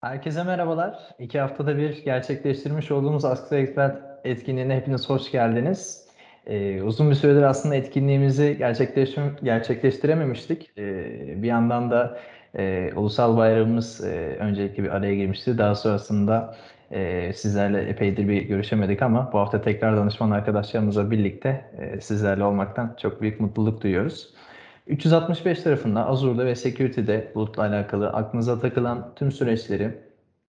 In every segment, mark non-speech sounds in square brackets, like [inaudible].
Herkese merhabalar. İki haftada bir gerçekleştirmiş olduğumuz Ask Expert etkinliğine hepiniz hoş geldiniz. Ee, uzun bir süredir aslında etkinliğimizi gerçekleştir gerçekleştirememiştik. Ee, bir yandan da e, Ulusal Bayramımız e, öncelikle bir araya girmişti. Daha sonrasında e, sizlerle epeydir bir görüşemedik ama bu hafta tekrar danışman arkadaşlarımızla birlikte e, sizlerle olmaktan çok büyük mutluluk duyuyoruz. 365 tarafında Azure'da ve Security'de bulutla alakalı aklınıza takılan tüm süreçleri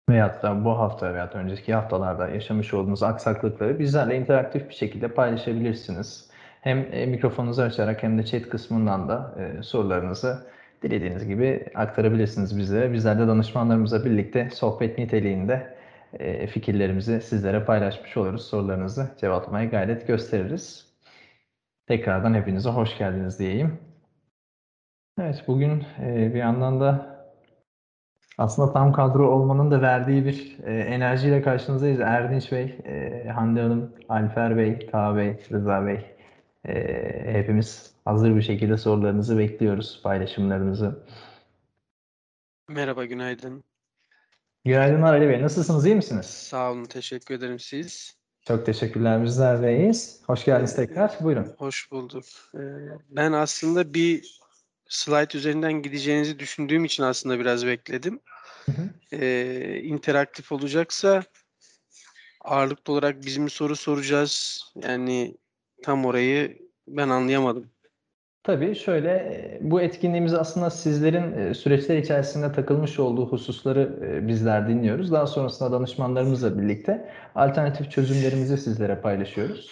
veyahut da bu hafta veya önceki haftalarda yaşamış olduğunuz aksaklıkları bizlerle interaktif bir şekilde paylaşabilirsiniz. Hem e, mikrofonunuzu açarak hem de chat kısmından da e, sorularınızı dilediğiniz gibi aktarabilirsiniz bizlere. Bizler de danışmanlarımızla birlikte sohbet niteliğinde e, fikirlerimizi sizlere paylaşmış oluruz. Sorularınızı cevaplamaya gayret gösteririz. Tekrardan hepinize hoş geldiniz diyeyim. Evet, bugün e, bir yandan da aslında tam kadro olmanın da verdiği bir e, enerjiyle karşınızdayız. Erdinç Bey, e, Hande Hanım, Alfer Bey, Taha Bey, Rıza Bey. Hepimiz hazır bir şekilde sorularınızı bekliyoruz, paylaşımlarınızı. Merhaba, günaydın. Günaydınlar Ali Bey. Nasılsınız, iyi misiniz? Sağ olun, teşekkür ederim. Siz? Çok teşekkürler, bizler de iyiyiz. Hoş geldiniz tekrar. Buyurun. Hoş bulduk. Ben aslında bir slide üzerinden gideceğinizi düşündüğüm için aslında biraz bekledim. Hı hı. Ee, interaktif olacaksa ağırlıklı olarak bizim soru soracağız. Yani tam orayı ben anlayamadım. Tabii şöyle bu etkinliğimiz aslında sizlerin süreçler içerisinde takılmış olduğu hususları bizler dinliyoruz. Daha sonrasında danışmanlarımızla birlikte alternatif çözümlerimizi sizlere paylaşıyoruz.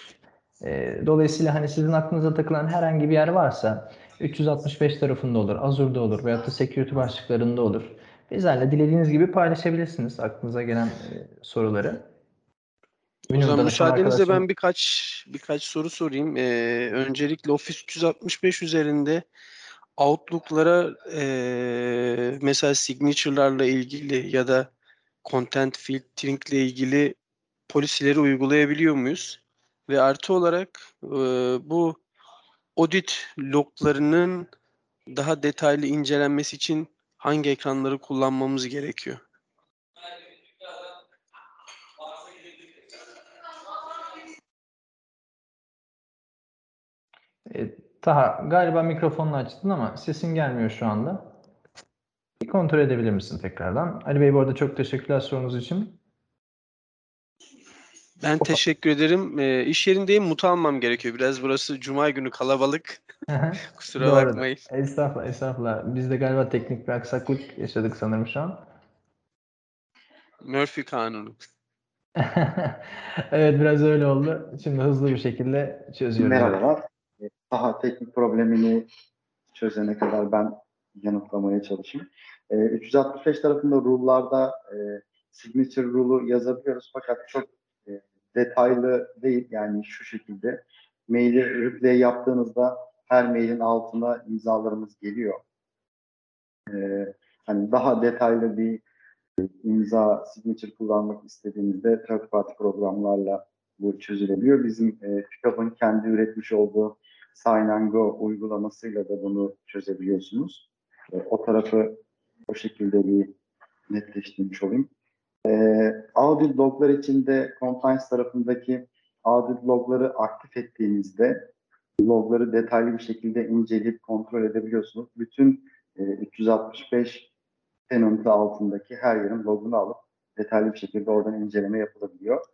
Dolayısıyla hani sizin aklınıza takılan herhangi bir yer varsa 365 tarafında olur, Azure'da olur veyahut da security başlıklarında olur. Bizlerle dilediğiniz gibi paylaşabilirsiniz aklınıza gelen soruları. O zaman müsaadenizle ben birkaç birkaç soru sorayım. Ee, öncelikle Office 365 üzerinde Outlook'lara e, mesela signature'larla ilgili ya da content filtering ile ilgili polisileri uygulayabiliyor muyuz? Ve artı olarak e, bu audit loglarının daha detaylı incelenmesi için hangi ekranları kullanmamız gerekiyor? E, Taha galiba mikrofonunu açtın ama sesin gelmiyor şu anda. Bir kontrol edebilir misin tekrardan? Ali Bey bu arada çok teşekkürler sorunuz için. Ben teşekkür ederim. E, iş yerindeyim. Mut almam gerekiyor. Biraz burası cuma günü kalabalık. [laughs] Kusura Doğru. bakmayın. Estağfurullah, estağfurullah. Biz de galiba teknik bir aksaklık yaşadık sanırım şu an. Murphy kanunu. [laughs] evet biraz öyle oldu. Şimdi hızlı bir şekilde çözüyoruz. Merhabalar. Daha teknik problemini çözene kadar ben yanıtlamaya çalışayım. E, 365 tarafında rule'larda e, signature rule'u yazabiliyoruz fakat çok detaylı değil. Yani şu şekilde maili replay yaptığınızda her mailin altına imzalarımız geliyor. E, hani daha detaylı bir imza signature kullanmak istediğinizde third party programlarla bu çözülebiliyor. Bizim e, Pickup'ın kendi üretmiş olduğu Sign Go uygulamasıyla da bunu çözebiliyorsunuz. E, o tarafı o şekilde bir netleştirmiş olayım. E, audit loglar içinde compliance tarafındaki audit logları aktif ettiğinizde logları detaylı bir şekilde inceleyip kontrol edebiliyorsunuz. Bütün e, 365 tenant'ı altındaki her yerin logunu alıp detaylı bir şekilde oradan inceleme yapılabiliyor.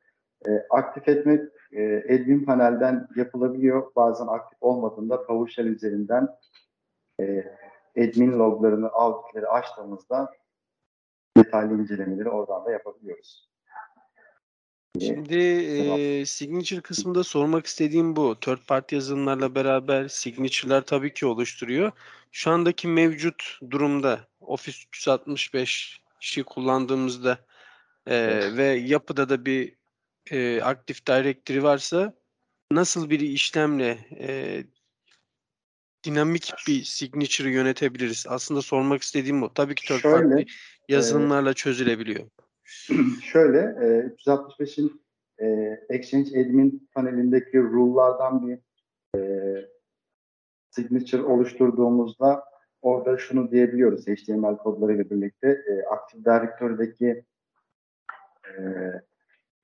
E, aktif etmek e, admin panelden yapılabiliyor. Bazen aktif olmadığında PowerShell üzerinden e, admin loglarını, auditleri açtığımızda detaylı incelemeleri oradan da yapabiliyoruz. Şimdi e, signature kısmında sormak istediğim bu. Third party yazılımlarla beraber signature'lar tabii ki oluşturuyor. Şu andaki mevcut durumda Office 365 işi kullandığımızda e, evet. ve yapıda da bir e, Active Directory varsa nasıl bir işlemle e, dinamik bir signature yönetebiliriz? Aslında sormak istediğim bu. Tabii ki third party yazılımlarla e, çözülebiliyor. [clears throat] Şöyle, e, 365'in e, Exchange Admin panelindeki rule'lardan bir e, signature oluşturduğumuzda orada şunu diyebiliyoruz HTML kodlarıyla birlikte e, Active Directory'deki e,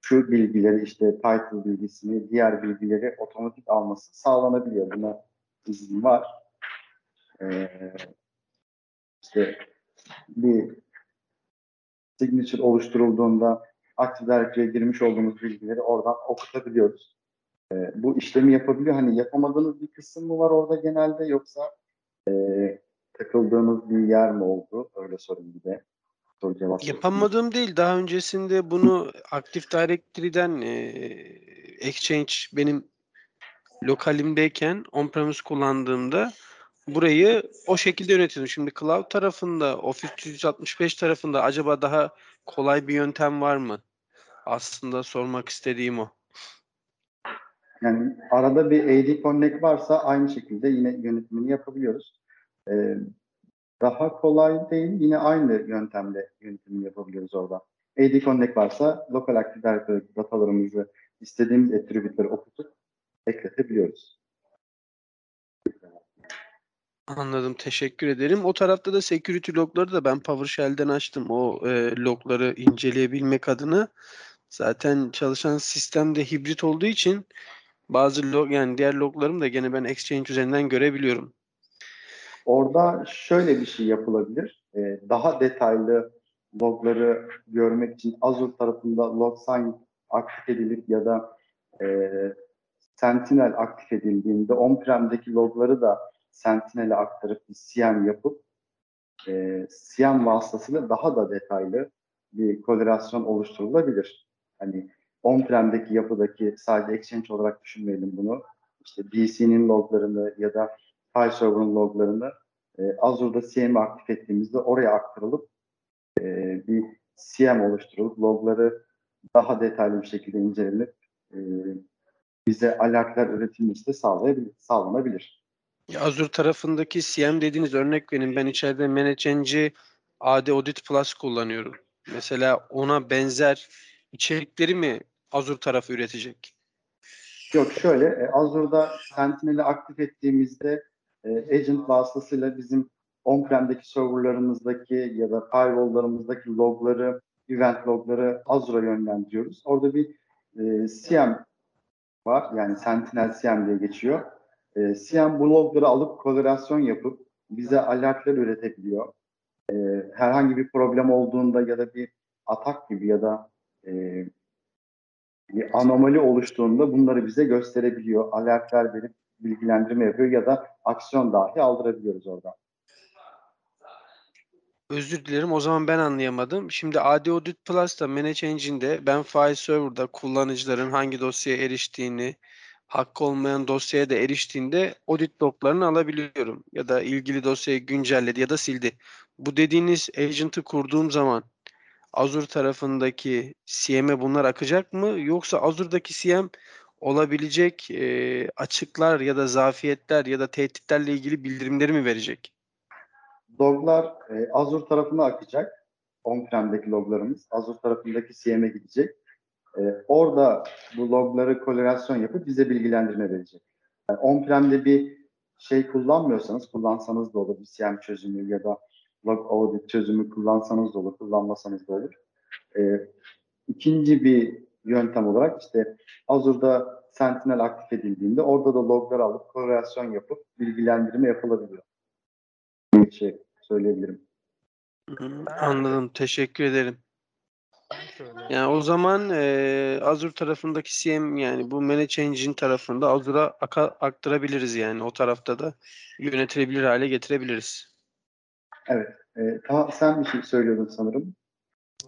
şu bilgileri işte title bilgisini, diğer bilgileri otomatik alması sağlanabiliyor. Buna izin var. E, işte bir signature oluşturulduğunda Active Directory'e girmiş olduğumuz bilgileri oradan okutabiliyoruz. E, bu işlemi yapabiliyor. Hani yapamadığınız bir kısım mı var orada genelde yoksa e, takıldığınız bir yer mi oldu? Öyle sorayım bir de. Soru cevap. Yapamadığım değil. Daha öncesinde bunu Active Directory'den e, Exchange benim lokalimdeyken on-premise kullandığımda burayı o şekilde yönetiyordum. Şimdi cloud tarafında, Office 365 tarafında acaba daha kolay bir yöntem var mı? Aslında sormak istediğim o. Yani arada bir AD Connect varsa aynı şekilde yine yönetimini yapabiliyoruz. Ee, daha kolay değil, yine aynı yöntemle yönetimini yapabiliyoruz orada. AD Connect varsa Active Directory datalarımızı istediğimiz attribute'leri okutup ekletebiliyoruz. Anladım. Teşekkür ederim. O tarafta da security logları da ben PowerShell'den açtım. O e, logları inceleyebilmek adına. Zaten çalışan sistem de hibrit olduğu için bazı log yani diğer loglarımı da gene ben Exchange üzerinden görebiliyorum. Orada şöyle bir şey yapılabilir. Ee, daha detaylı logları görmek için Azure tarafında log sign aktif edilip ya da e, Sentinel aktif edildiğinde on-prem'deki logları da Sentinel'e aktarıp bir CM yapıp e, CM vasıtasıyla daha da detaylı bir korelasyon oluşturulabilir. Hani on-prem'deki yapıdaki sadece Exchange olarak düşünmeyelim bunu. İşte BC'nin loglarını ya da file server'ın loglarını e, Azure'da CM'i aktif ettiğimizde oraya aktarılıp e, bir CM oluşturulup logları daha detaylı bir şekilde incelenip e, bize alertler üretilmesi de sağlayabilir, sağlanabilir. Ya Azure tarafındaki CM dediğiniz örnek benim. Ben içeride Manage AD Audit Plus kullanıyorum. Mesela ona benzer içerikleri mi Azure tarafı üretecek? Yok şöyle, e, Azure'da Sentinel'i aktif ettiğimizde e, agent vasıtasıyla bizim on-prem'deki serverlarımızdaki ya da firewall'larımızdaki logları, event logları Azure'a yönlendiriyoruz. Orada bir e, CM var. Yani Sentinel CM diye geçiyor. E, CM bu alıp korelasyon yapıp bize alertler üretebiliyor. E, herhangi bir problem olduğunda ya da bir atak gibi ya da e, bir anomali oluştuğunda bunları bize gösterebiliyor. Alertler verip bilgilendirme yapıyor ya da aksiyon dahi aldırabiliyoruz oradan. Özür dilerim o zaman ben anlayamadım. Şimdi AD Audit Plus'ta Manage Engine'de ben file server'da kullanıcıların hangi dosyaya eriştiğini, hakkı olmayan dosyaya da eriştiğinde audit loglarını alabiliyorum. Ya da ilgili dosyayı güncelledi ya da sildi. Bu dediğiniz agent'ı kurduğum zaman Azure tarafındaki CM'e bunlar akacak mı? Yoksa Azure'daki CM olabilecek e, açıklar ya da zafiyetler ya da tehditlerle ilgili bildirimleri mi verecek? Loglar e, Azure tarafına akacak. On-prem'deki loglarımız Azure tarafındaki CM'e gidecek. E, orada bu logları korelasyon yapıp bize bilgilendirme verecek. Yani on-prem'de bir şey kullanmıyorsanız, kullansanız da olur bir CM çözümü ya da log audit çözümü kullansanız da olur, kullanmasanız da olur. E, ikinci bir yöntem olarak işte Azure'da Sentinel aktif edildiğinde orada da logları alıp korelasyon yapıp bilgilendirme yapılabiliyor. Bir şey söyleyebilirim. Anladım. Teşekkür ederim. Yani o zaman e, Azure tarafındaki CM yani bu Manage Engine tarafında Azure'a aktarabiliriz yani o tarafta da yönetilebilir hale getirebiliriz. Evet. E, ta, sen bir şey söylüyordun sanırım.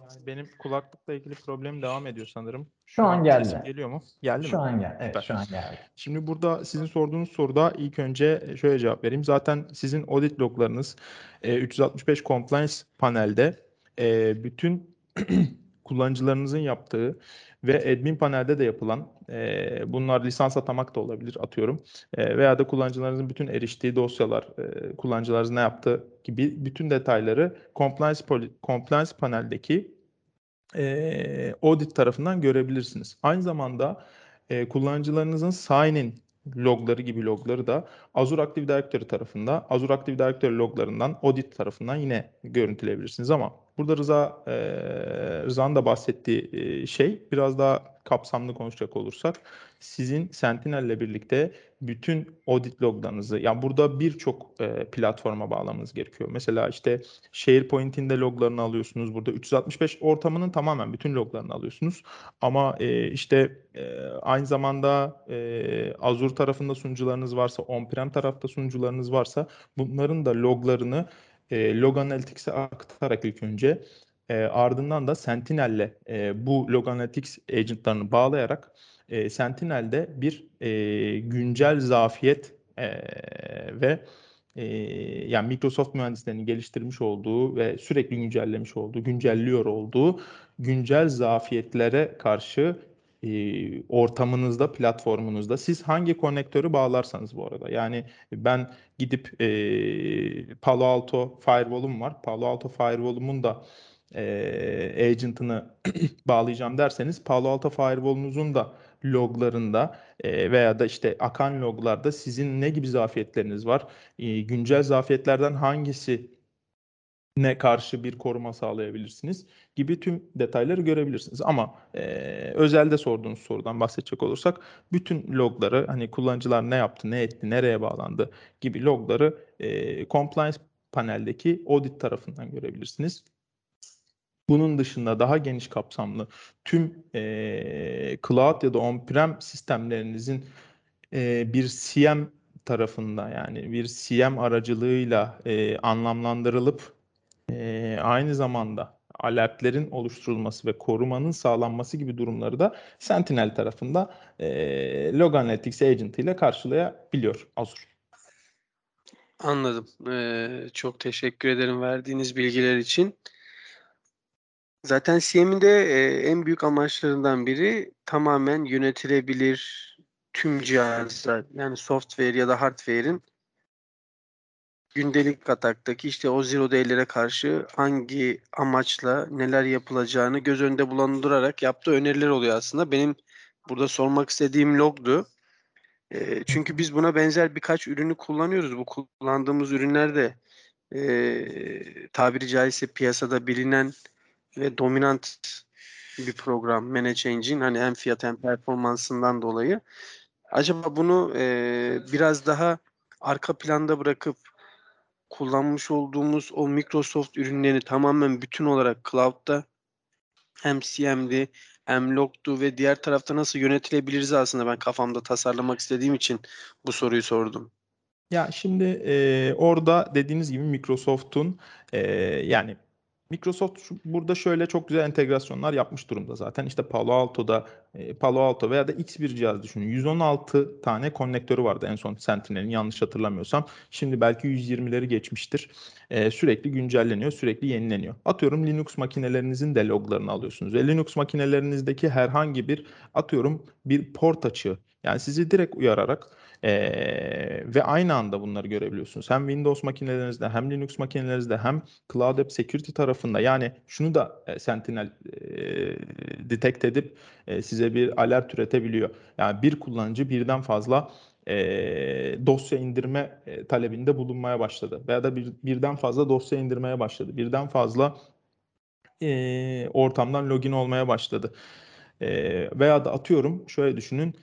Yani benim kulaklıkla ilgili problemim devam ediyor sanırım. Şu an geldi. Sesim geliyor mu? Geldi Şu mi? an gel. Evet, şu an geldi. Şimdi burada sizin sorduğunuz soruda ilk önce şöyle cevap vereyim. Zaten sizin audit loglarınız e, 365 Compliance panelde e, bütün [clears throat] kullanıcılarınızın yaptığı ve admin panelde de yapılan e, bunlar lisans atamak da olabilir atıyorum E, veya da kullanıcılarınızın bütün eriştiği dosyalar e, kullanıcılarınız ne yaptı gibi bütün detayları compliance, compliance paneldeki e, audit tarafından görebilirsiniz. Aynı zamanda e, kullanıcılarınızın sign-in logları gibi logları da Azure Active Directory tarafında, Azure Active Directory loglarından audit tarafından yine görüntüleyebilirsiniz ama burada Rıza e, Rıza'nın da bahsettiği şey biraz daha kapsamlı konuşacak olursak sizin Sentinel ile birlikte bütün audit loglarınızı yani burada birçok e, platforma bağlamanız gerekiyor. Mesela işte SharePoint'in de loglarını alıyorsunuz. Burada 365 ortamının tamamen bütün loglarını alıyorsunuz. Ama e, işte e, aynı zamanda e, Azure tarafında sunucularınız varsa, on-prem tarafta sunucularınız varsa bunların da loglarını e, Log Analytics'e aktararak ilk önce e, ardından da Sentinel'le e, bu Log Analytics agentlarını bağlayarak e, Sentinel'de bir e, güncel zafiyet e, ve e, yani Microsoft mühendislerinin geliştirmiş olduğu ve sürekli güncellemiş olduğu, güncelliyor olduğu güncel zafiyetlere karşı ortamınızda, platformunuzda siz hangi konektörü bağlarsanız bu arada. Yani ben gidip e, Palo Alto Firewall'um var. Palo Alto Firewall'umun da e, agent'ını [clears throat] bağlayacağım derseniz Palo Alto Firewall'unuzun da loglarında e, veya da işte akan loglarda sizin ne gibi zafiyetleriniz var? E, güncel zafiyetlerden hangisi ne karşı bir koruma sağlayabilirsiniz gibi tüm detayları görebilirsiniz. Ama e, özelde sorduğunuz sorudan bahsedecek olursak bütün logları hani kullanıcılar ne yaptı, ne etti, nereye bağlandı gibi logları e, compliance paneldeki audit tarafından görebilirsiniz. Bunun dışında daha geniş kapsamlı tüm e, cloud ya da on-prem sistemlerinizin e, bir CM tarafında yani bir CM aracılığıyla e, anlamlandırılıp e, aynı zamanda alertlerin oluşturulması ve korumanın sağlanması gibi durumları da Sentinel tarafında e, Log Analytics Agent ile karşılayabiliyor Azure. Anladım. Ee, çok teşekkür ederim verdiğiniz bilgiler için. Zaten CM'in de e, en büyük amaçlarından biri tamamen yönetilebilir tüm cihazlar yani software ya da hardware'in gündelik ataktaki işte o zero day'lere karşı hangi amaçla neler yapılacağını göz önünde bulundurarak yaptığı öneriler oluyor aslında. Benim burada sormak istediğim logdu. E, çünkü biz buna benzer birkaç ürünü kullanıyoruz. Bu kullandığımız ürünler de e, tabiri caizse piyasada bilinen ve dominant bir program Manage Engine hani hem fiyat hem performansından dolayı. Acaba bunu e, biraz daha arka planda bırakıp kullanmış olduğumuz o Microsoft ürünlerini tamamen bütün olarak cloud'da hem CM'di hem log'du ve diğer tarafta nasıl yönetilebiliriz aslında ben kafamda tasarlamak istediğim için bu soruyu sordum. Ya şimdi e, orada dediğiniz gibi Microsoft'un e, yani Microsoft burada şöyle çok güzel entegrasyonlar yapmış durumda zaten. İşte Palo Alto'da e, Palo Alto veya da X bir cihaz düşünün. 116 tane konnektörü vardı en son Sentinel'in yanlış hatırlamıyorsam. Şimdi belki 120'leri geçmiştir. E, sürekli güncelleniyor, sürekli yenileniyor. Atıyorum Linux makinelerinizin de loglarını alıyorsunuz. Ve Linux makinelerinizdeki herhangi bir atıyorum bir port açığı. Yani sizi direkt uyararak ee, ve aynı anda bunları görebiliyorsunuz. Hem Windows makinelerinizde hem Linux makinelerinizde hem Cloud App Security tarafında yani şunu da e, Sentinel e, detect edip e, size bir alert üretebiliyor. Yani bir kullanıcı birden fazla e, dosya indirme e, talebinde bulunmaya başladı. Veya da bir, birden fazla dosya indirmeye başladı. Birden fazla e, ortamdan login olmaya başladı. E, veya da atıyorum şöyle düşünün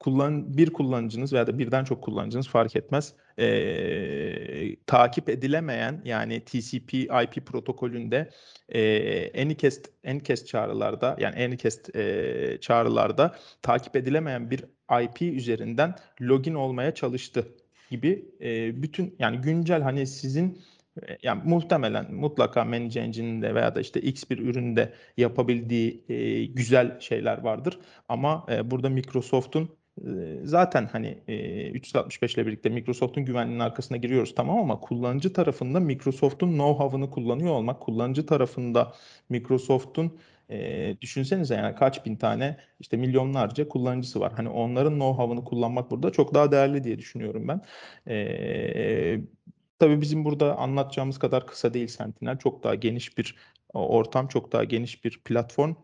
kullan bir kullanıcınız veya da birden çok kullanıcınız fark etmez e, takip edilemeyen yani TCP IP protokolünde e, Anycast Anycast çağrılarda yani Anycast e, çağrılarda takip edilemeyen bir IP üzerinden login olmaya çalıştı gibi e, bütün yani güncel hani sizin yani muhtemelen mutlaka Manage Engine'inde veya da işte X bir üründe yapabildiği e, güzel şeyler vardır. Ama e, burada Microsoft'un zaten hani 365 ile birlikte Microsoft'un güvenliğinin arkasına giriyoruz tamam ama kullanıcı tarafında Microsoft'un know-how'ını kullanıyor olmak, kullanıcı tarafında Microsoft'un e, düşünsenize yani kaç bin tane işte milyonlarca kullanıcısı var. Hani onların know-how'ını kullanmak burada çok daha değerli diye düşünüyorum ben. E, tabii bizim burada anlatacağımız kadar kısa değil Sentinel. Çok daha geniş bir ortam, çok daha geniş bir platform.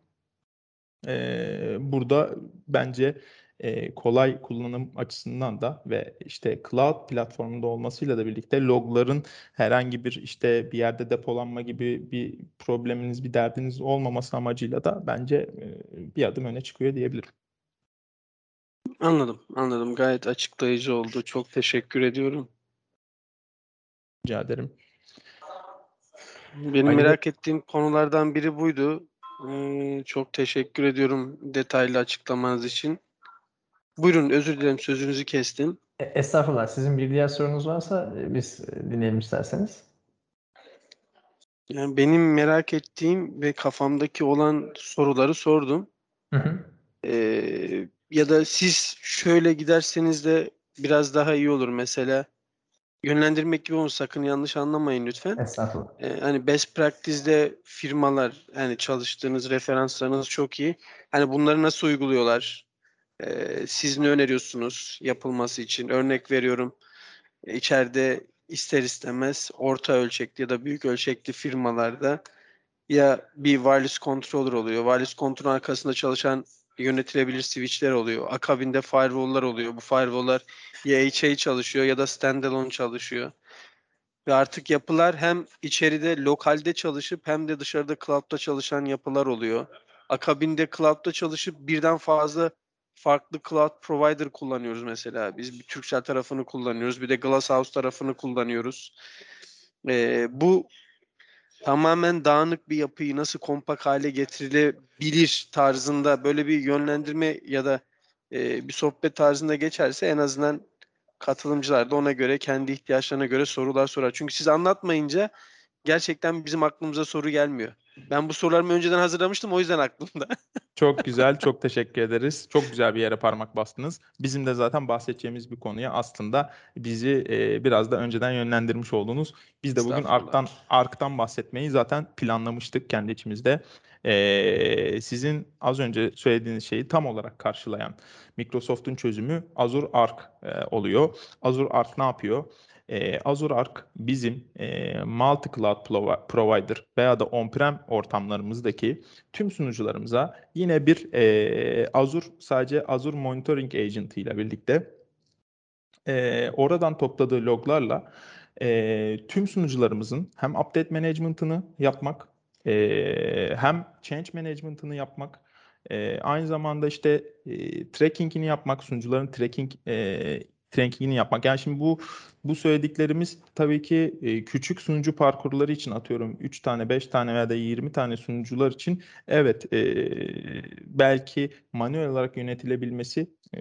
E, burada bence e, kolay kullanım açısından da ve işte cloud platformunda olmasıyla da birlikte logların herhangi bir işte bir yerde depolanma gibi bir probleminiz, bir derdiniz olmaması amacıyla da bence e, bir adım öne çıkıyor diyebilirim. Anladım, anladım. Gayet açıklayıcı oldu. Çok teşekkür ediyorum. Rica ederim. Benim Bey- merak ettiğim konulardan biri buydu. Ee, çok teşekkür ediyorum detaylı açıklamanız için. Buyurun, özür dilerim sözünüzü kestim. E, Estağfurullah. Sizin bir diğer sorunuz varsa biz dinleyelim isterseniz. Yani benim merak ettiğim ve kafamdaki olan soruları sordum. Hı hı. Ee, ya da siz şöyle giderseniz de biraz daha iyi olur. Mesela yönlendirmek gibi olmuş. Sakın yanlış anlamayın lütfen. Estağfurullah. Ee, hani best practice'de firmalar hani çalıştığınız referanslarınız çok iyi. Hani bunları nasıl uyguluyorlar? Ee, siz ne öneriyorsunuz yapılması için? Örnek veriyorum. e, içeride ister istemez orta ölçekli ya da büyük ölçekli firmalarda ya bir wireless controller oluyor. Wireless controller arkasında çalışan yönetilebilir switchler oluyor. Akabinde firewall'lar oluyor. Bu firewall'lar ya HA çalışıyor ya da standalone çalışıyor. Ve artık yapılar hem içeride lokalde çalışıp hem de dışarıda cloud'da çalışan yapılar oluyor. Akabinde cloud'da çalışıp birden fazla farklı cloud provider kullanıyoruz mesela. Biz bir Turkcell tarafını kullanıyoruz. Bir de Glasshouse tarafını kullanıyoruz. Ee, bu tamamen dağınık bir yapıyı nasıl kompak hale getirilebilir tarzında böyle bir yönlendirme ya da e, bir sohbet tarzında geçerse en azından katılımcılar da ona göre kendi ihtiyaçlarına göre sorular sorar. Çünkü siz anlatmayınca gerçekten bizim aklımıza soru gelmiyor. Ben bu sorularımı önceden hazırlamıştım o yüzden aklımda. [laughs] Çok güzel, çok teşekkür ederiz. Çok güzel bir yere parmak bastınız. Bizim de zaten bahsedeceğimiz bir konuya aslında bizi e, biraz da önceden yönlendirmiş oldunuz. Biz de bugün. ARK'tan ARK'tan bahsetmeyi zaten planlamıştık kendi içimizde. E, sizin az önce söylediğiniz şeyi tam olarak karşılayan Microsoft'un çözümü Azure Arc e, oluyor. Azure Arc ne yapıyor? E, Azure Arc bizim e, multi-cloud provi- provider veya da on-prem ortamlarımızdaki tüm sunucularımıza yine bir e, Azure sadece Azure Monitoring Agent ile birlikte e, oradan topladığı loglarla e, tüm sunucularımızın hem update management'ını yapmak e, hem change management'ını yapmak e, aynı zamanda işte e, tracking'ini yapmak sunucuların tracking e, tracking'ini yapmak. Yani şimdi bu bu söylediklerimiz tabii ki e, küçük sunucu parkurları için atıyorum 3 tane, 5 tane veya da 20 tane sunucular için evet e, belki manuel olarak yönetilebilmesi e,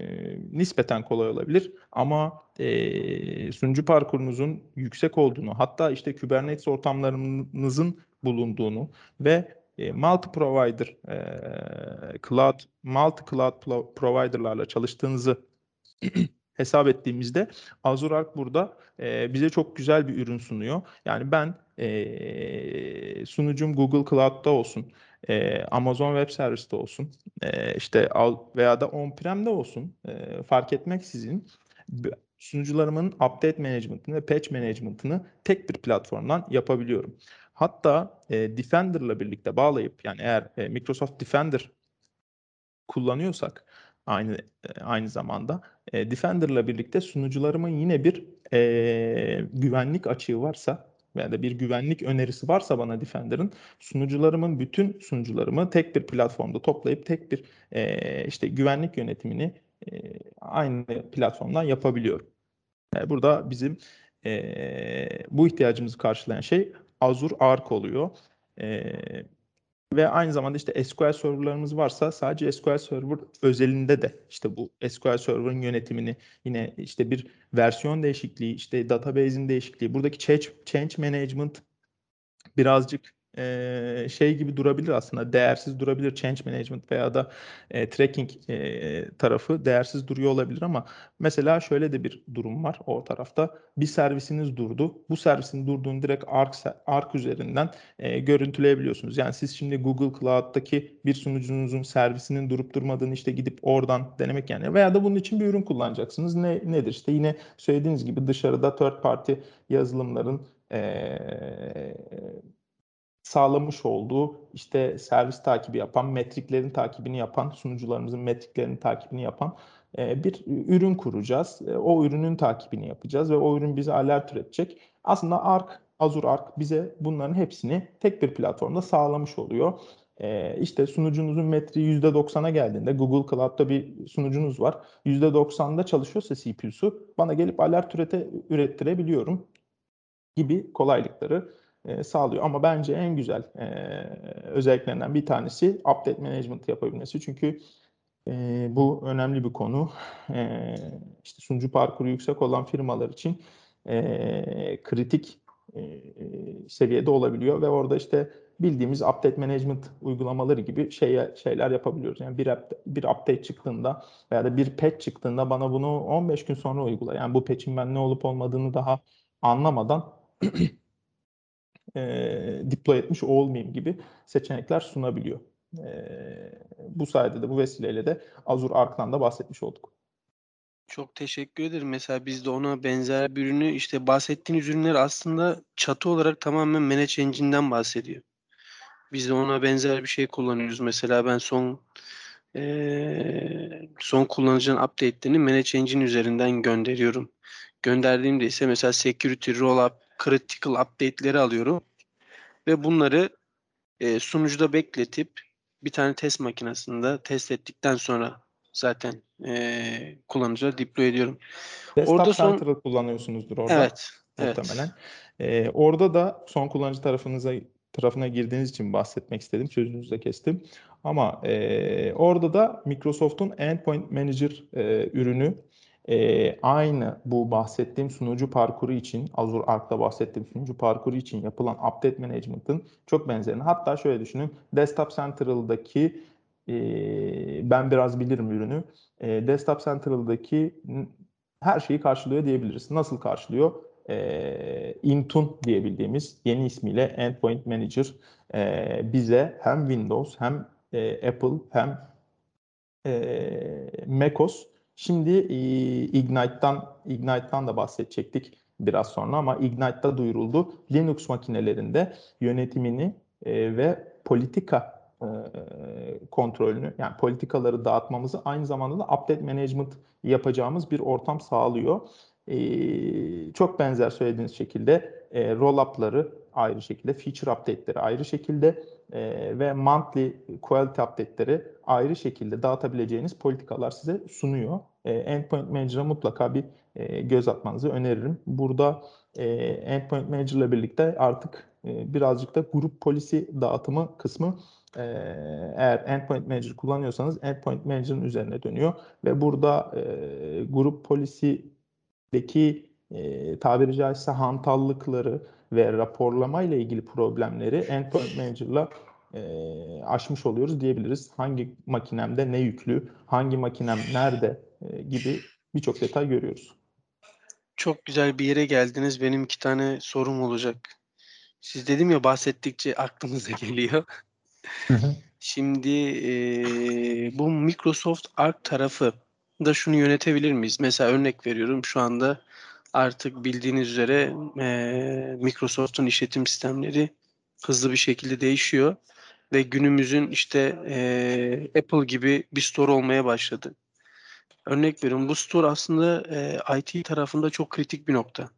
nispeten kolay olabilir ama e, sunucu parkurunuzun yüksek olduğunu hatta işte Kubernetes ortamlarınızın bulunduğunu ve e, multi provider e, cloud multi cloud providerlarla çalıştığınızı hesap ettiğimizde Azure Arc burada e, bize çok güzel bir ürün sunuyor. Yani ben e, sunucum Google Cloud'da olsun, e, Amazon Web Service'te olsun, e, işte veya da on-prem'de olsun e, fark etmeksizin sunucularımın update management'ını ve patch management'ını tek bir platformdan yapabiliyorum. Hatta e, Defender'la birlikte bağlayıp yani eğer e, Microsoft Defender kullanıyorsak aynı e, aynı zamanda e, Defender'la birlikte sunucularımın yine bir e, güvenlik açığı varsa veya da bir güvenlik önerisi varsa bana Defender'ın sunucularımın bütün sunucularımı tek bir platformda toplayıp tek bir e, işte güvenlik yönetimini e, aynı platformdan yapabiliyorum. E, burada bizim e, bu ihtiyacımızı karşılayan şey Azure Arc oluyor. E, ve aynı zamanda işte SQL serverlarımız varsa sadece SQL Server özelinde de işte bu SQL Server'ın yönetimini yine işte bir versiyon değişikliği, işte database'in değişikliği, buradaki change, change management birazcık eee, şey gibi durabilir aslında değersiz durabilir change management veya da e, tracking e, tarafı değersiz duruyor olabilir ama mesela şöyle de bir durum var o tarafta bir servisiniz durdu bu servisin durduğunu direkt Arc, Arc üzerinden e, görüntüleyebiliyorsunuz. Yani siz şimdi Google Cloud'daki bir sunucunuzun servisinin durup durmadığını işte gidip oradan denemek yani veya da bunun için bir ürün kullanacaksınız. Ne nedir? İşte yine söylediğiniz gibi dışarıda third party yazılımların eee sağlamış olduğu işte servis takibi yapan, metriklerin takibini yapan, sunucularımızın metriklerinin takibini yapan e, bir ürün kuracağız. E, o ürünün takibini yapacağız ve o ürün bize alert üretecek. Aslında Arc, Azure Arc bize bunların hepsini tek bir platformda sağlamış oluyor. E, işte sunucunuzun metriği %90'a geldiğinde Google Cloud'da bir sunucunuz var. %90'da çalışıyorsa CPU'su bana gelip alert ürete, ürettirebiliyorum gibi kolaylıkları e, sağlıyor. Ama bence en güzel e, özelliklerinden bir tanesi update management yapabilmesi. Çünkü e, bu önemli bir konu. E, işte sunucu parkuru yüksek olan firmalar için e, kritik e, seviyede olabiliyor ve orada işte bildiğimiz update management uygulamaları gibi şey, şeyler yapabiliyoruz. Yani bir, bir update çıktığında veya da bir patch çıktığında bana bunu 15 gün sonra uygula. Yani bu patch'in ben ne olup olmadığını daha anlamadan [clears throat] e, deploy etmiş olmayayım gibi seçenekler sunabiliyor. E, bu sayede de bu vesileyle de Azure Arc'tan da bahsetmiş olduk. Çok teşekkür ederim. Mesela biz de ona benzer bir ürünü işte bahsettiğiniz ürünler aslında çatı olarak tamamen Manage Engine'den bahsediyor. Biz de ona benzer bir şey kullanıyoruz. Mesela ben son e, son kullanıcının update'lerini Manage Engine üzerinden gönderiyorum. Gönderdiğimde ise mesela Security Rollup, Critical Update'leri alıyorum ve bunları e, sunucuda bekletip bir tane test makinesinde test ettikten sonra zaten e, kullanıcıya deploy ediyorum. Desktop orada son... Central kullanıyorsunuzdur orada. Evet. Muhtemelen. Evet. Ee, orada da son kullanıcı tarafınıza tarafına girdiğiniz için bahsetmek istedim. Sözünüzü de kestim. Ama e, orada da Microsoft'un Endpoint Manager e, ürünü e, aynı bu bahsettiğim sunucu parkuru için, Azure Arc'ta bahsettiğim sunucu parkuru için yapılan update management'ın çok benzerini. Hatta şöyle düşünün, Desktop Central'daki e, ben biraz bilirim ürünü. E, Desktop Central'daki her şeyi karşılıyor diyebiliriz. Nasıl karşılıyor? E, Intune diyebildiğimiz yeni ismiyle Endpoint Manager e, bize hem Windows hem e, Apple hem e, macOS Şimdi e, Ignite'dan Ignite'dan da bahsedecektik biraz sonra ama Ignite'da duyuruldu. Linux makinelerinde yönetimini e, ve politika e, kontrolünü yani politikaları dağıtmamızı aynı zamanda da update management yapacağımız bir ortam sağlıyor. E, çok benzer söylediğiniz şekilde e, roll-up'ları ayrı şekilde, feature update'leri ayrı şekilde e, ve monthly quality update'leri ayrı şekilde dağıtabileceğiniz politikalar size sunuyor. E, Endpoint Manager'a mutlaka bir e, göz atmanızı öneririm. Burada e, Endpoint Manager ile birlikte artık e, birazcık da grup polisi dağıtımı kısmı e, eğer Endpoint Manager kullanıyorsanız Endpoint Manager'ın üzerine dönüyor ve burada e, grup polisideki e, tabiri caizse hantallıkları ve raporlama ile ilgili problemleri Endpoint Manager'la e, aşmış oluyoruz diyebiliriz. Hangi makinemde ne yüklü, hangi makinem nerede e, gibi birçok detay görüyoruz. Çok güzel bir yere geldiniz. Benim iki tane sorum olacak. Siz dedim ya bahsettikçe aklınıza geliyor. Şimdi e, bu Microsoft Arc tarafı da şunu yönetebilir miyiz? Mesela örnek veriyorum şu anda artık bildiğiniz üzere e, Microsoft'un işletim sistemleri hızlı bir şekilde değişiyor ve günümüzün işte e, Apple gibi bir store olmaya başladı. Örnek veriyorum bu store aslında e, IT tarafında çok kritik bir nokta.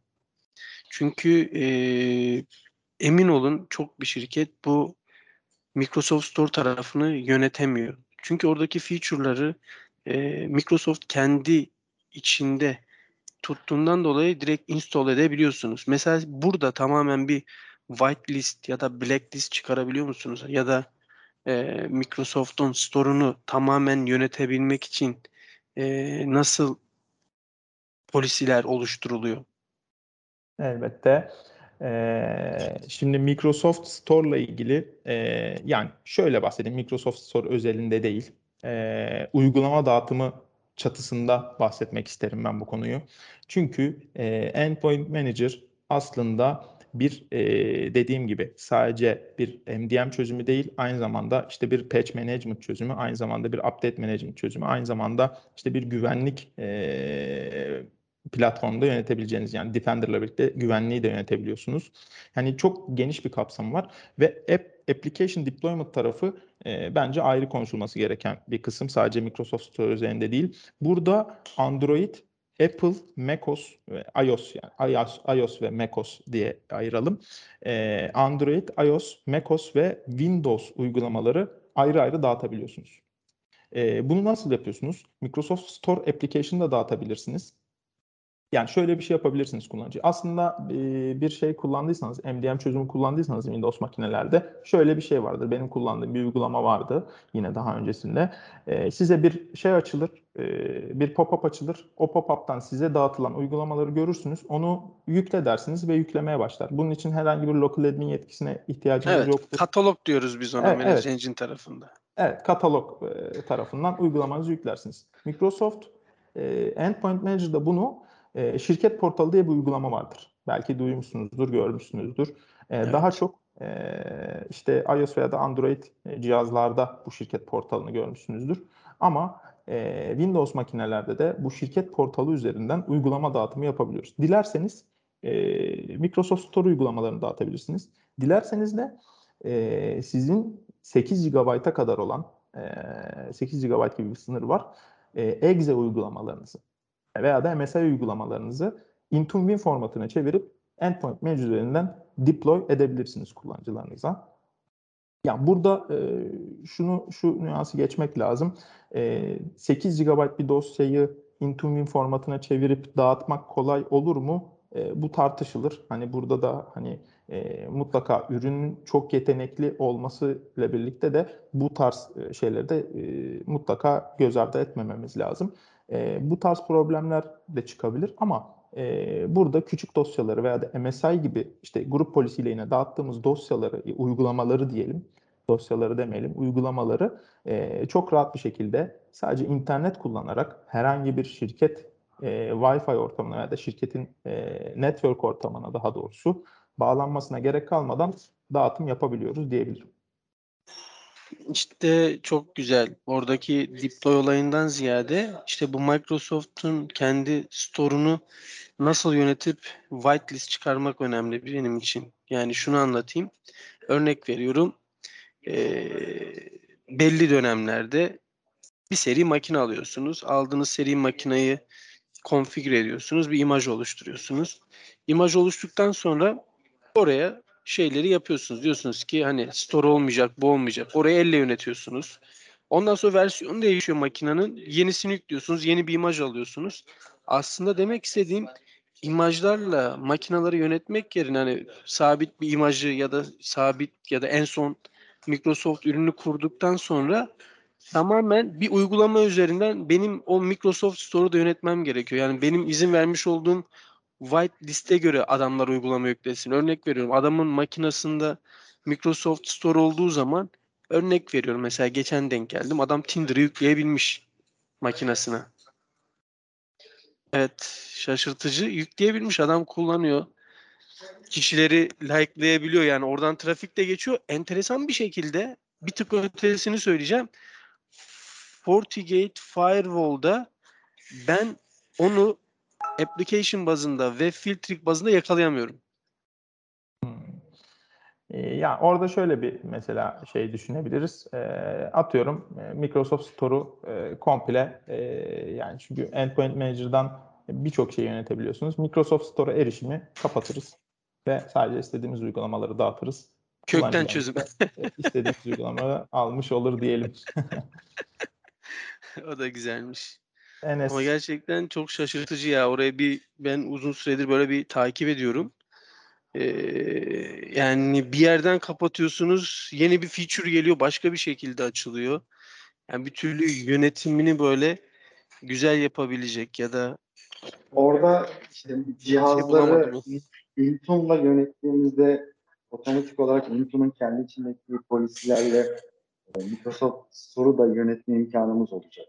Çünkü e, emin olun çok bir şirket bu Microsoft Store tarafını yönetemiyor. Çünkü oradaki feature'ları e, Microsoft kendi içinde tuttuğundan dolayı direkt install edebiliyorsunuz. Mesela burada tamamen bir whitelist ya da blacklist çıkarabiliyor musunuz? Ya da e, Microsoft'un store'unu tamamen yönetebilmek için e, nasıl polisiler oluşturuluyor? Elbette. Ee, şimdi Microsoft Store ile ilgili e, yani şöyle bahsedeyim Microsoft Store özelinde değil e, uygulama dağıtımı çatısında bahsetmek isterim ben bu konuyu. Çünkü e, Endpoint Manager aslında bir e, dediğim gibi sadece bir MDM çözümü değil aynı zamanda işte bir patch management çözümü aynı zamanda bir update management çözümü aynı zamanda işte bir güvenlik e, platformda yönetebileceğiniz yani Defender'la birlikte güvenliği de yönetebiliyorsunuz. Yani çok geniş bir kapsam var ve app application deployment tarafı e, bence ayrı konuşulması gereken bir kısım. Sadece Microsoft Store üzerinde değil. Burada Android, Apple, macOS ve iOS yani iOS, iOS ve macOS diye ayıralım. E, Android, iOS, macOS ve Windows uygulamaları ayrı ayrı dağıtabiliyorsunuz. E, bunu nasıl yapıyorsunuz? Microsoft Store Application'da dağıtabilirsiniz. Yani şöyle bir şey yapabilirsiniz kullanıcı. Aslında e, bir şey kullandıysanız, MDM çözümü kullandıysanız Windows makinelerde şöyle bir şey vardır. Benim kullandığım bir uygulama vardı yine daha öncesinde. E, size bir şey açılır, e, bir pop-up açılır. O pop-up'tan size dağıtılan uygulamaları görürsünüz. Onu yükle dersiniz ve yüklemeye başlar. Bunun için herhangi bir local admin yetkisine ihtiyacınız Evet, yoktur. katalog diyoruz biz ona Evet, Manage evet. Engine tarafında. Evet, katalog e, tarafından uygulamanızı yüklersiniz. Microsoft e, Endpoint Manager'da bunu e, şirket portalı diye bir uygulama vardır. Belki duymuşsunuzdur, görmüşsünüzdür. E, Evet. Daha çok e, işte iOS veya da Android e, cihazlarda bu şirket portalını görmüşsünüzdür. Ama e, Windows makinelerde de bu şirket portalı üzerinden uygulama dağıtımı yapabiliyoruz. Dilerseniz e, Microsoft Store uygulamalarını dağıtabilirsiniz. Dilerseniz de e, sizin 8 GB'a kadar olan e, 8 GB gibi bir sınır var. E, exe uygulamalarınızı veya da MSI uygulamalarınızı Intune Win formatına çevirip Endpoint Manager üzerinden deploy edebilirsiniz kullanıcılarınıza. Yani burada e, şunu şu nüansı geçmek lazım. E, 8 GB bir dosyayı Intune formatına çevirip dağıtmak kolay olur mu? E, bu tartışılır. Hani burada da hani e, mutlaka ürünün çok yetenekli olması ile birlikte de bu tarz e, şeyleri de e, mutlaka göz ardı etmememiz lazım. E, bu tarz problemler de çıkabilir ama e, burada küçük dosyaları veya da MSI gibi işte grup polisiyle yine dağıttığımız dosyaları, e, uygulamaları diyelim, dosyaları demeyelim, uygulamaları e, çok rahat bir şekilde sadece internet kullanarak herhangi bir şirket e, Wi-Fi ortamına veya da şirketin e, network ortamına daha doğrusu bağlanmasına gerek kalmadan dağıtım yapabiliyoruz diyebilirim. İşte çok güzel. Oradaki deploy olayından ziyade işte bu Microsoft'un kendi store'unu nasıl yönetip whitelist çıkarmak önemli benim için. Yani şunu anlatayım. Örnek veriyorum. Ee, belli dönemlerde bir seri makine alıyorsunuz. Aldığınız seri makineyi konfigüre ediyorsunuz. Bir imaj oluşturuyorsunuz. İmaj oluştuktan sonra oraya şeyleri yapıyorsunuz. Diyorsunuz ki hani store olmayacak, bu olmayacak. Orayı elle yönetiyorsunuz. Ondan sonra versiyon değişiyor makinenin. Yenisini yüklüyorsunuz. Yeni bir imaj alıyorsunuz. Aslında demek istediğim imajlarla makineleri yönetmek yerine hani sabit bir imajı ya da sabit ya da en son Microsoft ürünü kurduktan sonra tamamen bir uygulama üzerinden benim o Microsoft Store'u da yönetmem gerekiyor. Yani benim izin vermiş olduğum white liste göre adamlar uygulama yüklesin. Örnek veriyorum adamın makinasında Microsoft Store olduğu zaman örnek veriyorum mesela geçen denk geldim adam Tinder'ı yükleyebilmiş makinasına. Evet şaşırtıcı yükleyebilmiş adam kullanıyor. Kişileri likelayabiliyor yani oradan trafik de geçiyor. Enteresan bir şekilde bir tık ötesini söyleyeceğim. FortiGate Firewall'da ben onu application bazında ve filtering bazında yakalayamıyorum. E, ya orada şöyle bir mesela şey düşünebiliriz. E, atıyorum Microsoft Store'u e, komple e, yani çünkü Endpoint Manager'dan birçok şey yönetebiliyorsunuz. Microsoft Store'a erişimi kapatırız ve sadece istediğimiz uygulamaları dağıtırız. Kökten çözüm. e, istediğimiz uygulamaları [laughs] almış olur diyelim. o da güzelmiş. Enes, Ama gerçekten çok şaşırtıcı ya. Oraya bir ben uzun süredir böyle bir takip ediyorum. Ee, yani bir yerden kapatıyorsunuz, yeni bir feature geliyor, başka bir şekilde açılıyor. Yani bir türlü yönetimini böyle güzel yapabilecek ya da Orada işte şey cihazları Intune'la yönettiğimizde otomatik olarak Intune'un kendi içindeki polisilerle e, Microsoft Store'u da yönetme imkanımız olacak.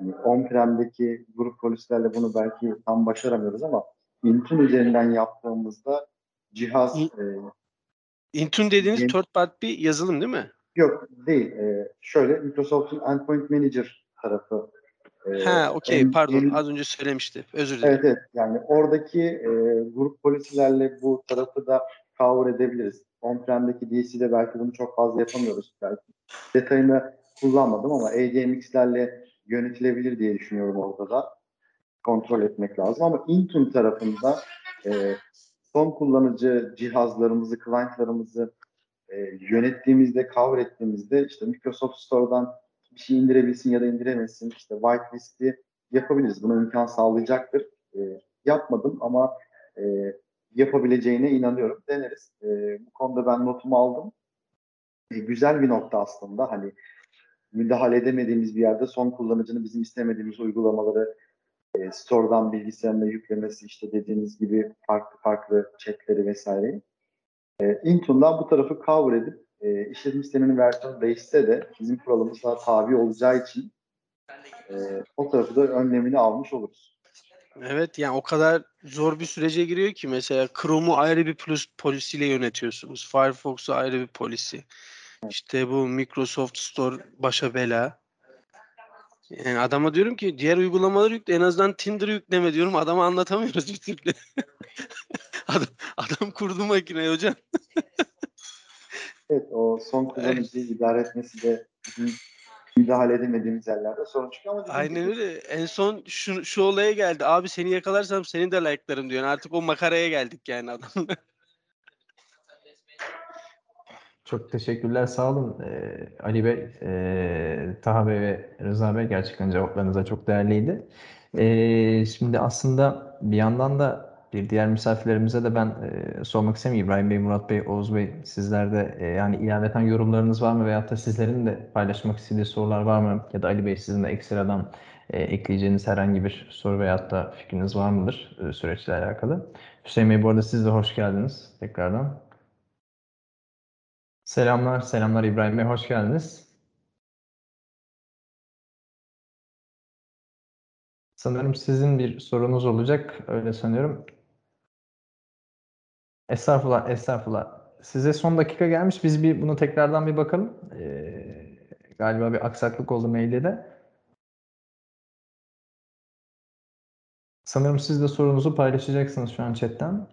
Yani on-prem'deki grup polislerle bunu belki tam başaramıyoruz ama Intune üzerinden yaptığımızda cihaz İ- e, Intune dediğiniz Yeni- third party bir yazılım değil mi? yok değil. E, şöyle Microsoft'un Endpoint Manager tarafı e, Ha okey pardon en- az önce söylemişti. Özür dilerim. Evet evet yani oradaki e, grup polisilerle bu tarafı da cover edebiliriz. On-prem'deki DC'de belki bunu çok fazla yapamıyoruz belki. Detayını kullanmadım ama ADMX'lerle yönetilebilir diye düşünüyorum orada da. Kontrol etmek lazım ama Intune tarafında e, son kullanıcı cihazlarımızı, clientlarımızı e, yönettiğimizde, cover ettiğimizde işte Microsoft Store'dan bir şey indirebilsin ya da indiremesin. işte whitelist'i yapabiliriz. Buna imkan sağlayacaktır. E, yapmadım ama e, yapabileceğine inanıyorum. Deneriz. E, bu konuda ben notumu aldım. E, güzel bir nokta aslında. Hani müdahale edemediğimiz bir yerde son kullanıcının bizim istemediğimiz uygulamaları e, store'dan bilgisayarına yüklemesi işte dediğiniz gibi farklı farklı chatleri vesaireyi. E, Intune'dan bu tarafı cover edip e, işletim sisteminin versiyonu değişse de bizim kuralımıza tabi olacağı için e, o tarafı da önlemini almış oluruz. Evet yani o kadar zor bir sürece giriyor ki mesela Chrome'u ayrı bir plus polisiyle yönetiyorsunuz. Firefox'u ayrı bir polisi. İşte bu Microsoft Store başa bela. Yani adama diyorum ki diğer uygulamaları yükle en azından Tinder yükleme diyorum adama anlatamıyoruz bir türlü. [laughs] adam, adam kurdu makineyi hocam. Evet o son kullanıcıyı idare etmesi de bizim müdahale edemediğimiz yerlerde sorun çıkıyor ama Aynen öyle. En son şu, şu olaya geldi. Abi seni yakalarsam seni de like'larım diyor. Yani artık o makaraya geldik yani adam. Çok teşekkürler, sağ olun Ee, Ali Bey, ee, Taha Bey ve Rıza Bey gerçekten cevaplarınız da çok değerliydi. Ee, şimdi aslında bir yandan da bir diğer misafirlerimize de ben ee, sormak istemiyorum. İbrahim Bey, Murat Bey, Oğuz Bey sizlerde ee, yani ilaveten yorumlarınız var mı veyahut da sizlerin de paylaşmak istediği sorular var mı? Ya da Ali Bey sizin de ekstradan ee, ekleyeceğiniz herhangi bir soru veyahut da fikriniz var mıdır ee, süreçle alakalı? Hüseyin Bey bu arada siz de hoş geldiniz tekrardan. Selamlar, selamlar İbrahim Bey, hoş geldiniz. Sanırım sizin bir sorunuz olacak, öyle sanıyorum. Estağfurullah, estağfurullah. Size son dakika gelmiş, biz bir bunu tekrardan bir bakalım. Ee, galiba bir aksaklık oldu mailde de. Sanırım siz de sorunuzu paylaşacaksınız şu an chatten.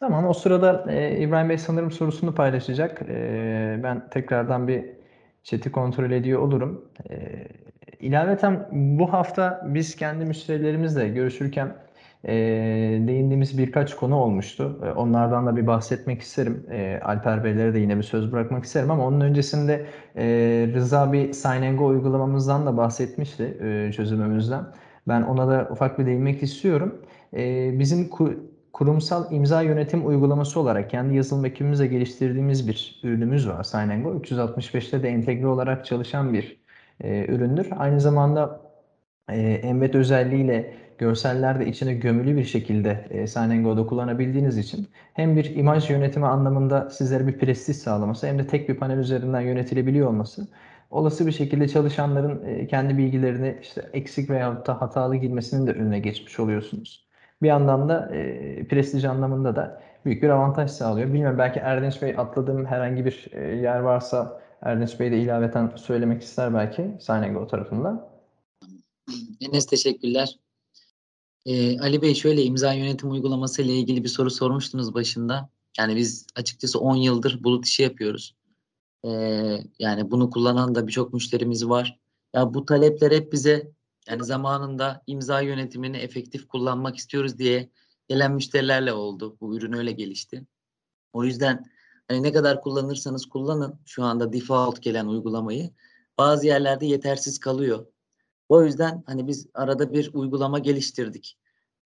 Tamam, o sırada e, İbrahim Bey sanırım sorusunu paylaşacak. E, ben tekrardan bir chat'i kontrol ediyor olurum. E, ilaveten bu hafta biz kendi müşterilerimizle görüşürken e, değindiğimiz birkaç konu olmuştu. E, onlardan da bir bahsetmek isterim. E, Alper Beylere de yine bir söz bırakmak isterim ama onun öncesinde e, Rıza bir Sign Go uygulamamızdan da bahsetmişti, e, çözümümüzden. Ben ona da ufak bir değinmek istiyorum. E, bizim ku- kurumsal imza yönetim uygulaması olarak kendi yazılım ekibimizle geliştirdiğimiz bir ürünümüz var Sign Go. 365'te de entegre olarak çalışan bir e, üründür. Aynı zamanda e, embed özelliğiyle görseller de içine gömülü bir şekilde e, Sign Go'da kullanabildiğiniz için hem bir imaj yönetimi anlamında sizlere bir prestij sağlaması hem de tek bir panel üzerinden yönetilebiliyor olması olası bir şekilde çalışanların e, kendi bilgilerini işte eksik veya da hatalı girmesinin de önüne geçmiş oluyorsunuz. Bir yandan da e, prestij anlamında da büyük bir avantaj sağlıyor. Bilmiyorum belki Erdinç Bey atladığım herhangi bir e, yer varsa Erdinç Bey de ilaveten söylemek ister belki Sign tarafında. Enes teşekkürler. Ee, Ali Bey şöyle imza yönetim uygulaması ile ilgili bir soru sormuştunuz başında. Yani biz açıkçası 10 yıldır bulut işi yapıyoruz. Ee, yani bunu kullanan da birçok müşterimiz var. Ya bu talepler hep bize yani zamanında imza yönetimini efektif kullanmak istiyoruz diye gelen müşterilerle oldu. Bu ürün öyle gelişti. O yüzden hani ne kadar kullanırsanız kullanın şu anda default gelen uygulamayı bazı yerlerde yetersiz kalıyor. O yüzden hani biz arada bir uygulama geliştirdik.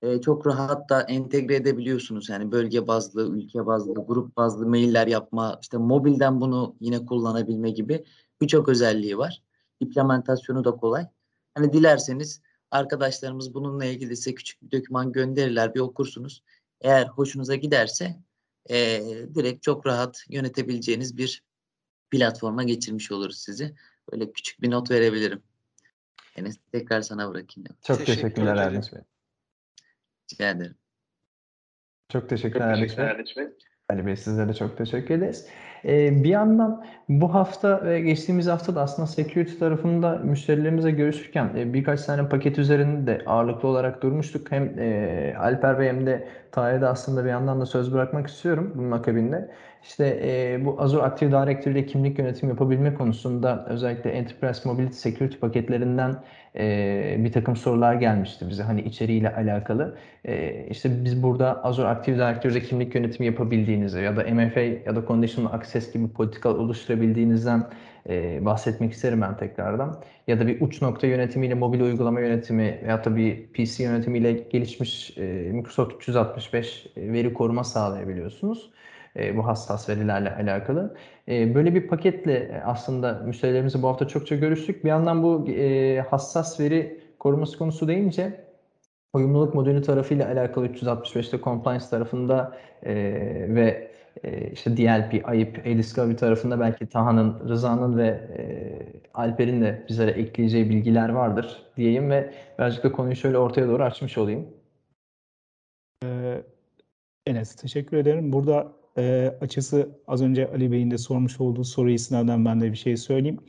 Ee, çok rahat da entegre edebiliyorsunuz. Yani bölge bazlı, ülke bazlı, grup bazlı mailler yapma, işte mobilden bunu yine kullanabilme gibi birçok özelliği var. İmplementasyonu da kolay. Hani dilerseniz arkadaşlarımız bununla ilgili size küçük bir doküman gönderirler, bir okursunuz. Eğer hoşunuza giderse e, direkt çok rahat yönetebileceğiniz bir platforma geçirmiş oluruz sizi. Böyle küçük bir not verebilirim. Enes tekrar sana bırakayım. Çok Teşekkür teşekkürler ederim. Erdinç Bey. Rica ederim. Çok teşekkürler Erdinç Bey. Ali Bey sizlere de çok teşekkür ederiz. Ee, bir yandan bu hafta ve geçtiğimiz hafta da aslında security tarafında müşterilerimizle görüşürken e, birkaç tane paket üzerinde de ağırlıklı olarak durmuştuk. Hem e, Alper Bey hem de Tahir'e aslında bir yandan da söz bırakmak istiyorum bunun akabinde. İşte e, bu Azure Active Directory ile kimlik yönetimi yapabilme konusunda özellikle Enterprise Mobility Security paketlerinden e, bir takım sorular gelmişti bize hani içeriğiyle alakalı. E, işte biz burada Azure Active Directory'de kimlik yönetimi yapabildiğinizi ya da MFA ya da Conditional Access gibi political oluşturabildiğinizden e, bahsetmek isterim ben tekrardan. Ya da bir uç nokta yönetimiyle mobil uygulama yönetimi veya da bir PC yönetimiyle gelişmiş e, Microsoft 365 veri koruma sağlayabiliyorsunuz. E, bu hassas verilerle alakalı. E, böyle bir paketle aslında müşterilerimizle bu hafta çokça görüştük. Bir yandan bu e, hassas veri koruması konusu deyince uyumluluk modülü tarafıyla alakalı 365'te compliance tarafında ve işte DLP, AYIP, e-discovery tarafında belki Taha'nın, Rıza'nın ve Alper'in de bizlere ekleyeceği bilgiler vardır diyeyim ve birazcık da konuyu şöyle ortaya doğru açmış olayım. Ee, Enes teşekkür ederim. Burada e, açısı az önce Ali Bey'in de sormuş olduğu soru istinaden ben de bir şey söyleyeyim.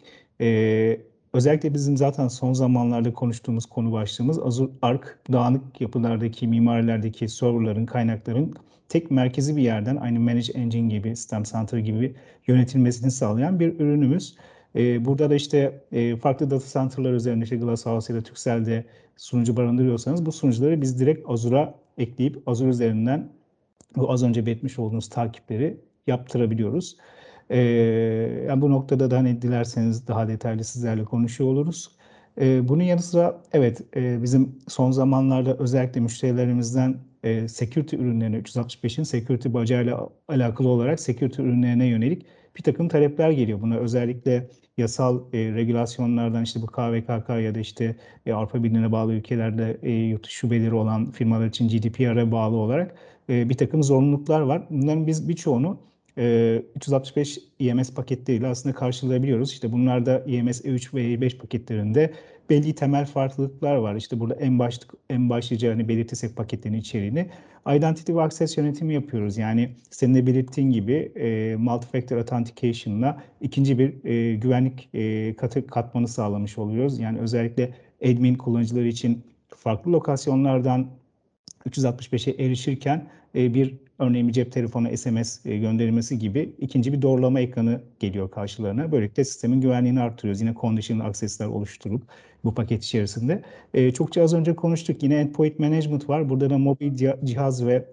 E, özellikle bizim zaten son zamanlarda konuştuğumuz konu başlığımız Azure Arc dağınık yapılardaki mimarilerdeki serverların, kaynakların tek merkezi bir yerden aynı Manage Engine gibi, System Center gibi yönetilmesini sağlayan bir ürünümüz. Ee, burada da işte e, farklı data center'lar üzerinde işte Glasshouse ya da Turkcell'de sunucu barındırıyorsanız bu sunucuları biz direkt Azure'a ekleyip Azure üzerinden bu az önce belirtmiş olduğunuz takipleri yaptırabiliyoruz. Ee, yani bu noktada da hani dilerseniz daha detaylı sizlerle konuşuyor oluruz. Ee, bunun yanı sıra evet e, bizim son zamanlarda özellikle müşterilerimizden e, security ürünlerine 365'in security bacağıyla alakalı olarak security ürünlerine yönelik bir takım talepler geliyor. Buna özellikle yasal e, regülasyonlardan işte bu KVKK ya da işte e, Avrupa Birliği'ne bağlı ülkelerde e, yurt şubeleri olan firmalar için GDPR'a bağlı olarak e, bir takım zorunluluklar var. Bunların biz birçoğunu e, 365 IMS paketleriyle aslında karşılayabiliyoruz. İşte bunlarda IMS E3 ve E5 paketlerinde belli temel farklılıklar var. İşte burada en başlık en başlıca hani belirtirsek paketlerin içeriğini Identity ve Access yönetimi yapıyoruz. Yani senin de belirttiğin gibi e, Multi-Factor Authentication'la ikinci bir e, güvenlik e, katı katmanı sağlamış oluyoruz. Yani özellikle admin kullanıcıları için farklı lokasyonlardan 365'e erişirken e, bir örneğin bir cep telefonu SMS e, gönderilmesi gibi ikinci bir doğrulama ekranı geliyor karşılarına. Böylelikle sistemin güvenliğini artırıyoruz. Yine conditional access'ler oluşturup bu paket içerisinde. E, çokça az önce konuştuk. Yine endpoint management var. Burada da mobil cihaz ve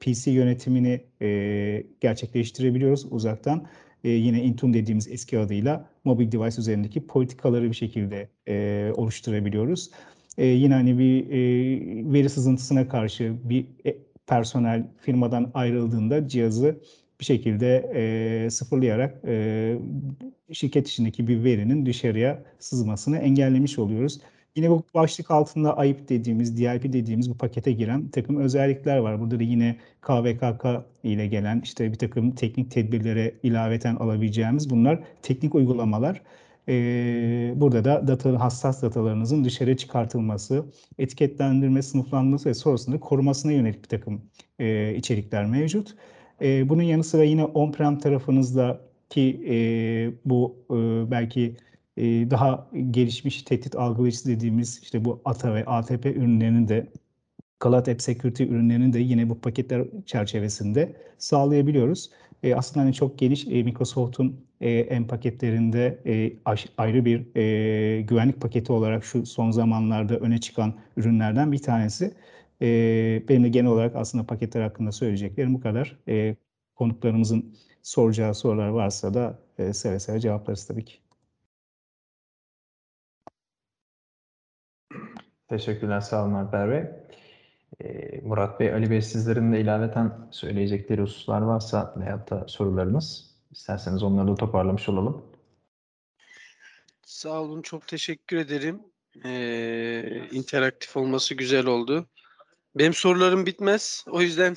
PC yönetimini gerçekleştirebiliyoruz uzaktan. yine Intune dediğimiz eski adıyla mobil device üzerindeki politikaları bir şekilde oluşturabiliyoruz e, yine hani bir e, veri sızıntısına karşı bir e, personel firmadan ayrıldığında cihazı bir şekilde e, sıfırlayarak e, şirket içindeki bir verinin dışarıya sızmasını engellemiş oluyoruz. Yine bu başlık altında ayıp dediğimiz, DLP dediğimiz bu pakete giren bir takım özellikler var. Burada da yine KVKK ile gelen işte bir takım teknik tedbirlere ilaveten alabileceğimiz bunlar teknik uygulamalar. Ee, burada da data, hassas datalarınızın dışarı çıkartılması, etiketlendirme, sınıflanması ve sonrasında korumasına yönelik bir takım e, içerikler mevcut. E, bunun yanı sıra yine on-prem tarafınızdaki e, bu e, belki e, daha gelişmiş tehdit algılayıcısı dediğimiz işte bu ATA ve ATP ürünlerinin de Cloud App Security ürünlerini de yine bu paketler çerçevesinde sağlayabiliyoruz. E, aslında hani çok geniş e, Microsoft'un e, en paketlerinde e, ayrı bir e, güvenlik paketi olarak şu son zamanlarda öne çıkan ürünlerden bir tanesi. E, benim de genel olarak aslında paketler hakkında söyleyeceklerim bu kadar. Konuklarımızın soracağı sorular varsa da seve seve cevaplarız tabii ki. Teşekkürler, sağ olun Alper Bey. Murat Bey, Ali Bey sizlerin de ilaveten söyleyecekleri hususlar varsa veyahut da sorularınız isterseniz onları da toparlamış olalım. Sağ olun, çok teşekkür ederim. Ee, interaktif olması güzel oldu. Benim sorularım bitmez. O yüzden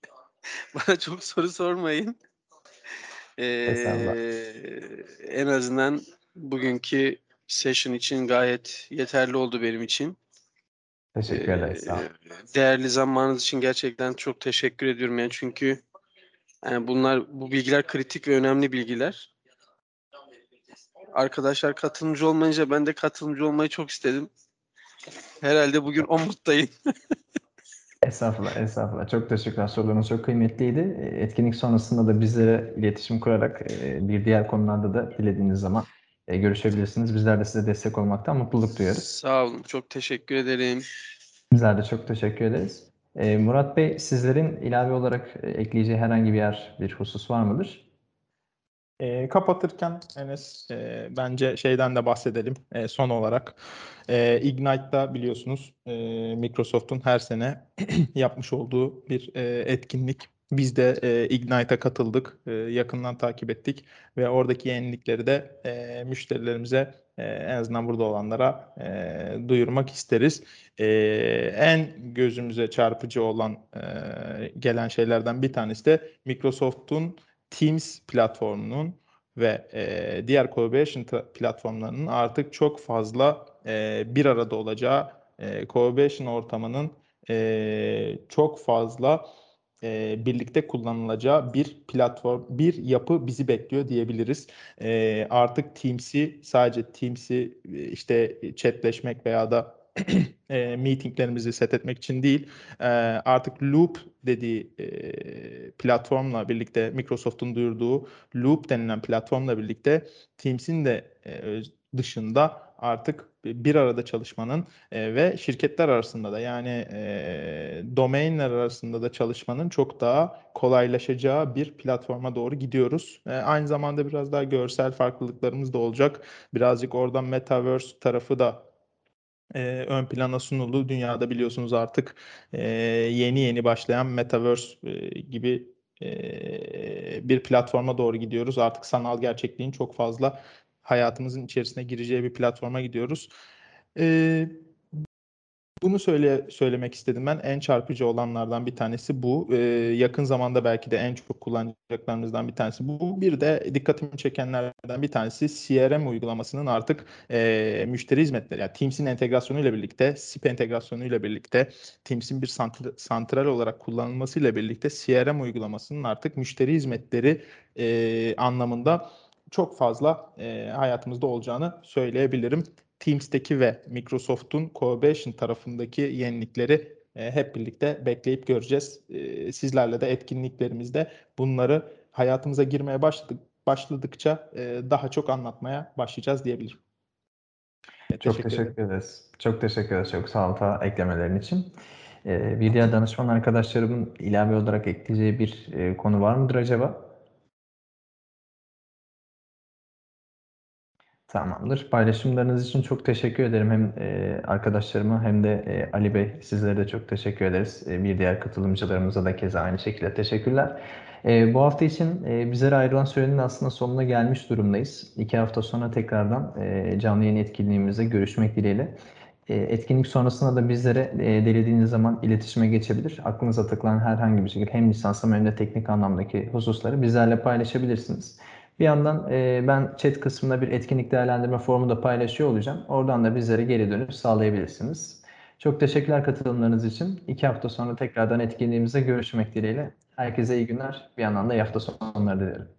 [laughs] bana çok soru sormayın. Ee, en azından bugünkü session için gayet yeterli oldu benim için. Teşekkür ederiz. Değerli zamanınız için gerçekten çok teşekkür ediyorum. Yani çünkü Yani bunlar bu bilgiler kritik ve önemli bilgiler. Arkadaşlar katılımcı olmayınca ben de katılımcı olmayı çok istedim. Herhalde bugün o moddayım. [laughs] Estağfurullah, estağfurullah. Çok teşekkürler. Sorularınız çok kıymetliydi. E, Etkinlik sonrasında da bizlere iletişim kurarak e, bir diğer konularda da dilediğiniz zaman e, görüşebilirsiniz. Bizler de size destek olmaktan mutluluk duyarız. Sağ olun. Çok teşekkür ederim. Bizler de çok teşekkür ederiz. E, Murat Bey, sizlerin ilave olarak e, ekleyeceği herhangi bir yer, bir husus var mıdır? E, kapatırken Enes e, bence şeyden de bahsedelim e, son olarak. E, Ignite'da biliyorsunuz e, Microsoft'un her sene [clears throat] yapmış olduğu bir e, etkinlik. Biz de e, Ignite'a katıldık, e, yakından takip ettik ve oradaki yenilikleri de e, müşterilerimize e, en azından burada olanlara e, duyurmak isteriz. E, en gözümüze çarpıcı olan e, gelen şeylerden bir tanesi de Microsoft'un Teams platformunun ve e, diğer collaboration platformlarının artık çok fazla e, bir arada olacağı e, collaboration ortamının e, çok fazla e, birlikte kullanılacağı bir platform, bir yapı bizi bekliyor diyebiliriz. E, artık Teams'i sadece Teams'i e, işte chatleşmek veya da [clears throat] e, meetinglerimizi set etmek için değil, e, artık Loop dediği e, platformla birlikte Microsoft'un duyurduğu Loop denilen platformla birlikte Teams'in de e, dışında artık bir arada çalışmanın e, ve şirketler arasında da yani e, domainler arasında da çalışmanın çok daha kolaylaşacağı bir platforma doğru gidiyoruz. E, aynı zamanda biraz daha görsel farklılıklarımız da olacak. Birazcık oradan Metaverse tarafı da e, ön plana sunuldu. Dünyada biliyorsunuz artık e, yeni yeni başlayan Metaverse e, gibi bir platforma doğru gidiyoruz. Artık sanal gerçekliğin çok fazla hayatımızın içerisine gireceği bir platforma gidiyoruz. E, bunu söyle söylemek istedim ben. En çarpıcı olanlardan bir tanesi bu. Ee, yakın zamanda belki de en çok kullanacaklarımızdan bir tanesi bu. Bir de dikkatimi çekenlerden bir tanesi CRM uygulamasının artık e, müşteri hizmetleri, yani Teams'in entegrasyonuyla birlikte, SIP entegrasyonuyla birlikte, Teams'in bir santral, santral olarak kullanılmasıyla birlikte CRM uygulamasının artık müşteri hizmetleri e, anlamında çok fazla e, hayatımızda olacağını söyleyebilirim. Teams'teki ve Microsoft'un Collaboration tarafındaki yenilikleri e, hep birlikte bekleyip göreceğiz. E, sizlerle de etkinliklerimizde bunları hayatımıza girmeye başladık başladıkça e, daha çok anlatmaya başlayacağız diyebilirim. Evet, çok teşekkür, teşekkür ederiz. Çok teşekkür ederiz. Çok sağ olun eklemelerin için. Ee, bir diğer danışman arkadaşlarımın ilave olarak ekleyeceği bir e, konu var mıdır acaba? Tamamdır. Paylaşımlarınız için çok teşekkür ederim. Hem e, arkadaşlarıma hem de e, Ali Bey sizlere de çok teşekkür ederiz. E, bir diğer katılımcılarımıza da keza aynı şekilde teşekkürler. E, bu hafta için e, bizlere ayrılan sürenin aslında sonuna gelmiş durumdayız. İki hafta sonra tekrardan e, canlı yayın etkinliğimizde görüşmek dileğiyle. E, etkinlik sonrasında da bizlere e, dilediğiniz zaman iletişime geçebilir. Aklınıza takılan herhangi bir şekilde hem lisanslama hem de teknik anlamdaki hususları bizlerle paylaşabilirsiniz. Bir yandan e, ben chat kısmında bir etkinlik değerlendirme formu da paylaşıyor olacağım. Oradan da bizlere geri dönüş sağlayabilirsiniz. Çok teşekkürler katılımlarınız için. İki hafta sonra tekrardan etkinliğimizde görüşmek dileğiyle. Herkese iyi günler. Bir yandan da iyi hafta sonları dilerim.